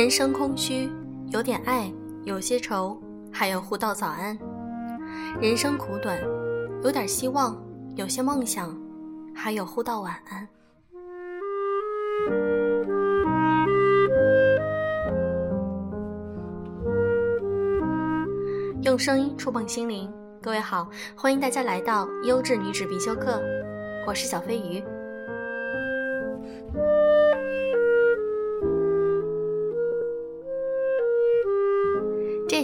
人生空虚，有点爱，有些愁，还有互道早安。人生苦短，有点希望，有些梦想，还有互道晚安。用声音触碰心灵，各位好，欢迎大家来到优质女子必修课，我是小飞鱼。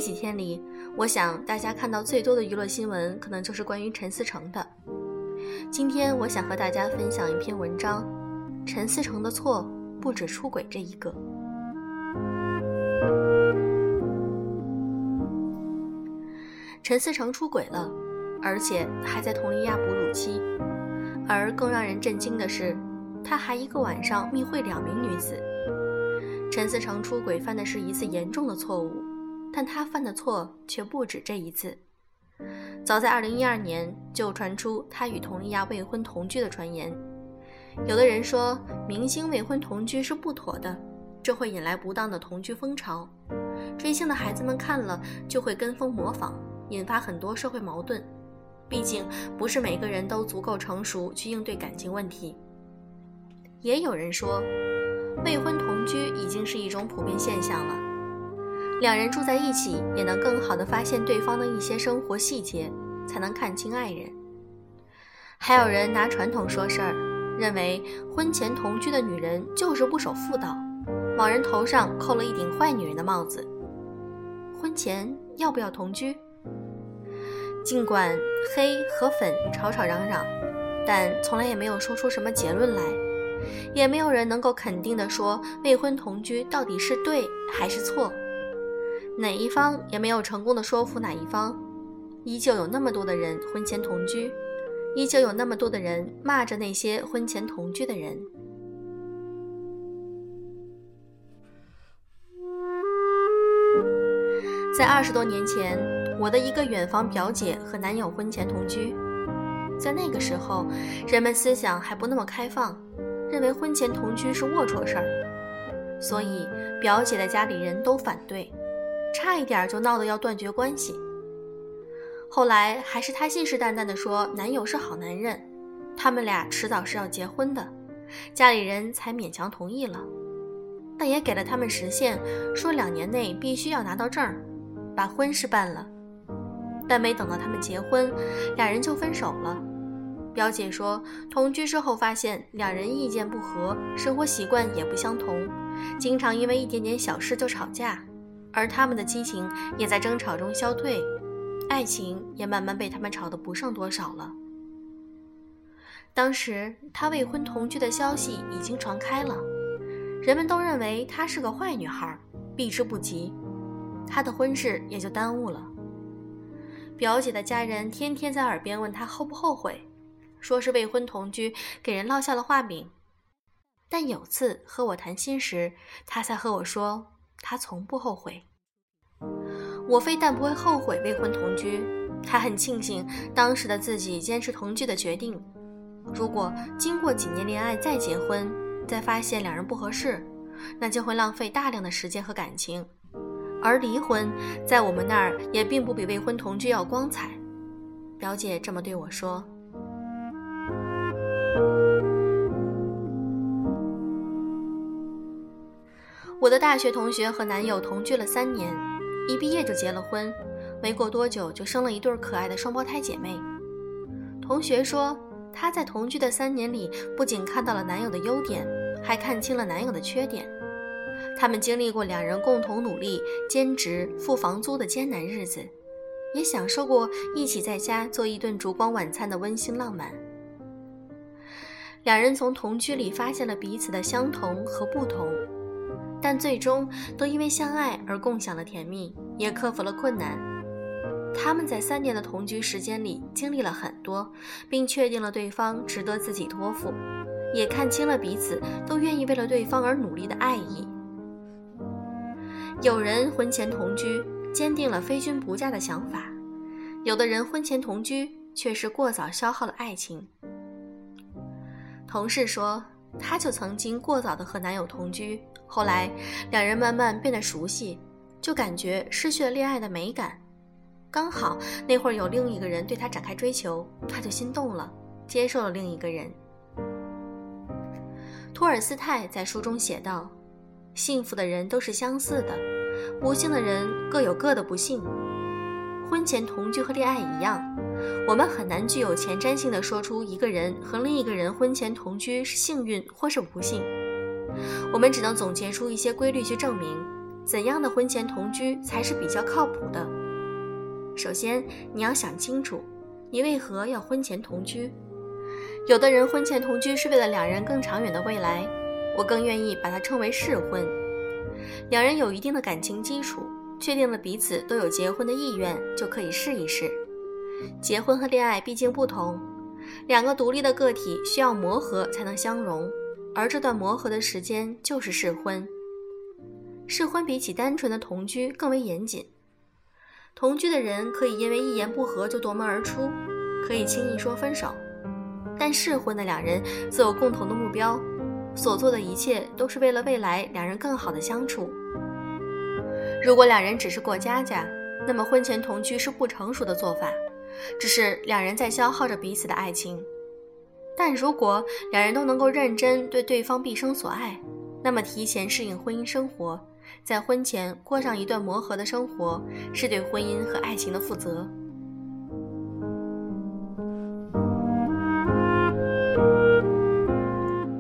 几天里，我想大家看到最多的娱乐新闻，可能就是关于陈思诚的。今天我想和大家分享一篇文章：陈思诚的错不止出轨这一个。陈思诚出轨了，而且还在佟丽娅哺乳期。而更让人震惊的是，他还一个晚上密会两名女子。陈思诚出轨犯的是一次严重的错误。但他犯的错却不止这一次。早在2012年就传出他与佟丽娅未婚同居的传言。有的人说，明星未婚同居是不妥的，这会引来不当的同居风潮。追星的孩子们看了就会跟风模仿，引发很多社会矛盾。毕竟不是每个人都足够成熟去应对感情问题。也有人说，未婚同居已经是一种普遍现象了。两人住在一起，也能更好地发现对方的一些生活细节，才能看清爱人。还有人拿传统说事儿，认为婚前同居的女人就是不守妇道，往人头上扣了一顶坏女人的帽子。婚前要不要同居？尽管黑和粉吵吵嚷嚷，但从来也没有说出什么结论来，也没有人能够肯定地说未婚同居到底是对还是错。哪一方也没有成功的说服哪一方，依旧有那么多的人婚前同居，依旧有那么多的人骂着那些婚前同居的人。在二十多年前，我的一个远房表姐和男友婚前同居，在那个时候，人们思想还不那么开放，认为婚前同居是龌龊事儿，所以表姐的家里人都反对。差一点就闹得要断绝关系。后来还是她信誓旦旦地说男友是好男人，他们俩迟早是要结婚的，家里人才勉强同意了，但也给了他们时限，说两年内必须要拿到证儿，把婚事办了。但没等到他们结婚，俩人就分手了。表姐说，同居之后发现两人意见不合，生活习惯也不相同，经常因为一点点小事就吵架。而他们的激情也在争吵中消退，爱情也慢慢被他们吵得不剩多少了。当时他未婚同居的消息已经传开了，人们都认为她是个坏女孩，避之不及，她的婚事也就耽误了。表姐的家人天天在耳边问她后不后悔，说是未婚同居给人落下了画饼。但有次和我谈心时，她才和我说。他从不后悔。我非但不会后悔未婚同居，还很庆幸当时的自己坚持同居的决定。如果经过几年恋爱再结婚，再发现两人不合适，那就会浪费大量的时间和感情。而离婚在我们那儿也并不比未婚同居要光彩。表姐这么对我说。我的大学同学和男友同居了三年，一毕业就结了婚，没过多久就生了一对可爱的双胞胎姐妹。同学说，她在同居的三年里，不仅看到了男友的优点，还看清了男友的缺点。他们经历过两人共同努力、兼职、付房租的艰难日子，也享受过一起在家做一顿烛光晚餐的温馨浪漫。两人从同居里发现了彼此的相同和不同。但最终都因为相爱而共享了甜蜜，也克服了困难。他们在三年的同居时间里经历了很多，并确定了对方值得自己托付，也看清了彼此都愿意为了对方而努力的爱意。有人婚前同居，坚定了非君不嫁的想法；有的人婚前同居，却是过早消耗了爱情。同事说，她就曾经过早的和男友同居，后来两人慢慢变得熟悉，就感觉失去了恋爱的美感。刚好那会儿有另一个人对他展开追求，他就心动了，接受了另一个人。托尔斯泰在书中写道：“幸福的人都是相似的，不幸的人各有各的不幸。婚前同居和恋爱一样。”我们很难具有前瞻性的说出一个人和另一个人婚前同居是幸运或是不幸，我们只能总结出一些规律去证明怎样的婚前同居才是比较靠谱的。首先，你要想清楚，你为何要婚前同居？有的人婚前同居是为了两人更长远的未来，我更愿意把它称为试婚。两人有一定的感情基础，确定了彼此都有结婚的意愿，就可以试一试。结婚和恋爱毕竟不同，两个独立的个体需要磨合才能相融，而这段磨合的时间就是试婚。试婚比起单纯的同居更为严谨。同居的人可以因为一言不合就夺门而出，可以轻易说分手，但试婚的两人则有共同的目标，所做的一切都是为了未来两人更好的相处。如果两人只是过家家，那么婚前同居是不成熟的做法。只是两人在消耗着彼此的爱情，但如果两人都能够认真对对方毕生所爱，那么提前适应婚姻生活，在婚前过上一段磨合的生活，是对婚姻和爱情的负责。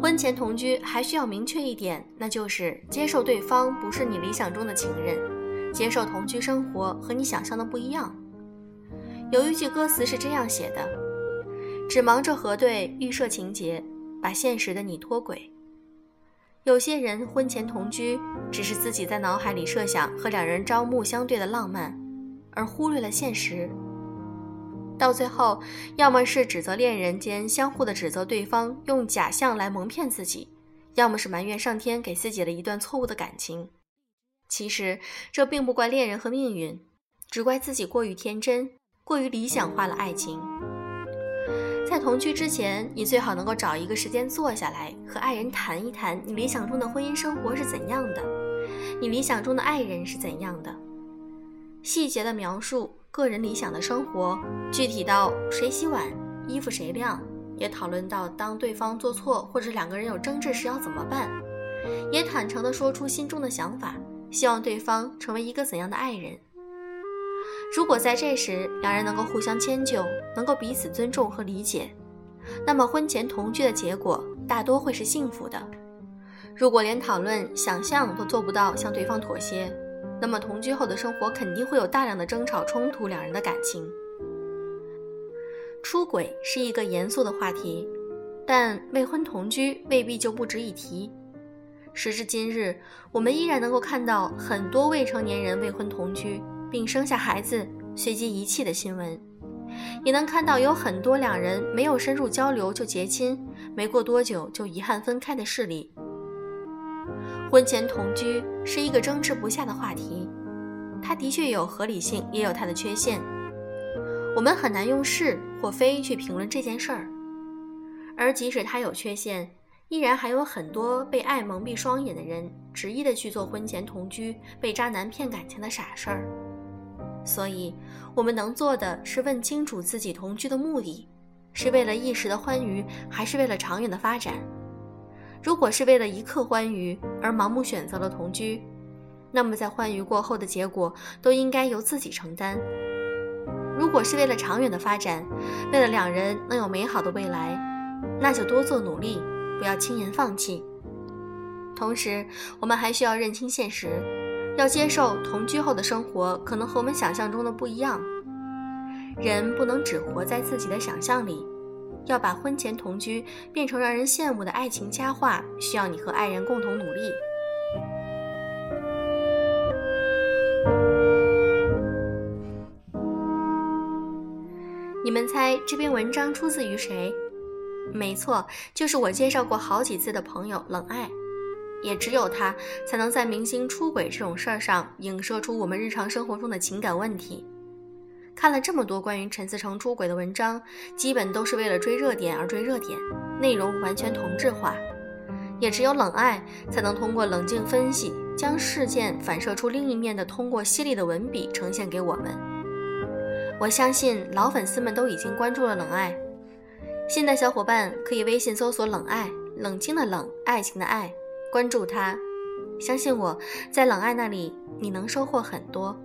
婚前同居还需要明确一点，那就是接受对方不是你理想中的情人，接受同居生活和你想象的不一样。有一句歌词是这样写的：“只忙着核对预设情节，把现实的你脱轨。”有些人婚前同居，只是自己在脑海里设想和两人朝暮相对的浪漫，而忽略了现实。到最后，要么是指责恋人间相互的指责对方用假象来蒙骗自己，要么是埋怨上天给自己了一段错误的感情。其实这并不怪恋人和命运，只怪自己过于天真。过于理想化了爱情，在同居之前，你最好能够找一个时间坐下来和爱人谈一谈，你理想中的婚姻生活是怎样的，你理想中的爱人是怎样的，细节的描述个人理想的生活，具体到谁洗碗、衣服谁晾，也讨论到当对方做错或者两个人有争执时要怎么办，也坦诚地说出心中的想法，希望对方成为一个怎样的爱人。如果在这时两人能够互相迁就，能够彼此尊重和理解，那么婚前同居的结果大多会是幸福的。如果连讨论、想象都做不到向对方妥协，那么同居后的生活肯定会有大量的争吵冲突两人的感情。出轨是一个严肃的话题，但未婚同居未必就不值一提。时至今日，我们依然能够看到很多未成年人未婚同居。并生下孩子，随即遗弃的新闻，也能看到有很多两人没有深入交流就结亲，没过多久就遗憾分开的事例。婚前同居是一个争执不下的话题，它的确有合理性，也有它的缺陷。我们很难用是或非去评论这件事儿，而即使它有缺陷，依然还有很多被爱蒙蔽双眼的人，执意的去做婚前同居、被渣男骗感情的傻事儿。所以，我们能做的是问清楚自己同居的目的，是为了一时的欢愉，还是为了长远的发展？如果是为了一刻欢愉而盲目选择了同居，那么在欢愉过后的结果都应该由自己承担。如果是为了长远的发展，为了两人能有美好的未来，那就多做努力，不要轻言放弃。同时，我们还需要认清现实。要接受同居后的生活可能和我们想象中的不一样，人不能只活在自己的想象里，要把婚前同居变成让人羡慕的爱情佳话，需要你和爱人共同努力。你们猜这篇文章出自于谁？没错，就是我介绍过好几次的朋友冷爱。也只有他才能在明星出轨这种事儿上影射出我们日常生活中的情感问题。看了这么多关于陈思诚出轨的文章，基本都是为了追热点而追热点，内容完全同质化。也只有冷爱，才能通过冷静分析，将事件反射出另一面的，通过犀利的文笔呈现给我们。我相信老粉丝们都已经关注了冷爱，新的小伙伴可以微信搜索“冷爱”，冷清的冷，爱情的爱，关注他。相信我在冷爱那里，你能收获很多。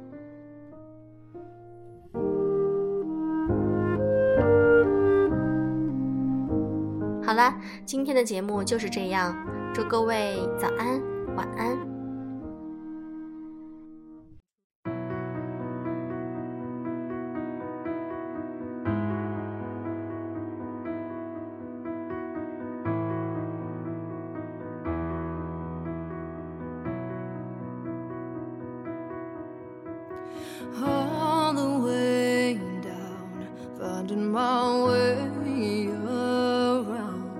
好了，今天的节目就是这样，祝各位早安、晚安。all the way down, finding my way around.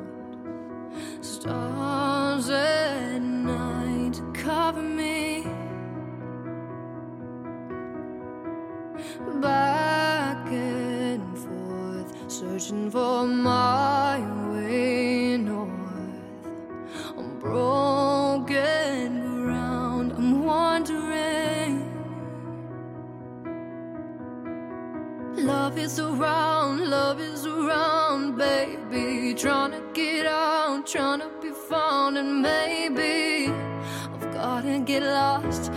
Stars at night cover me. Back and forth, searching for my way north. I'm broken. Is around, love is around, baby. Trying to get out, trying to be found, and maybe I've gotta get lost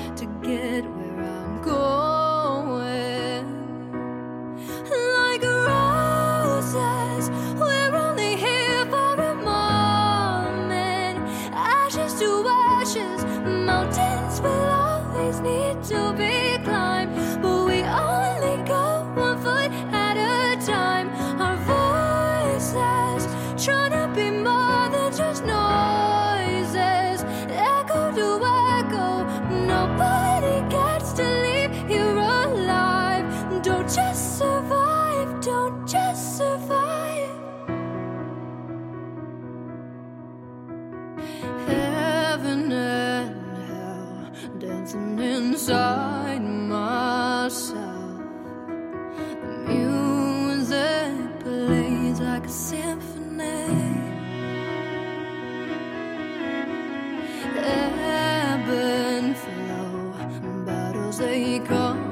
这一刻。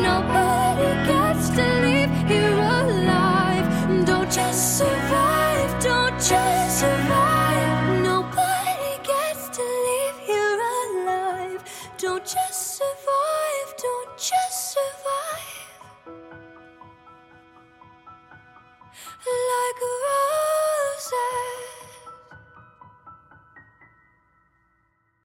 Nobody.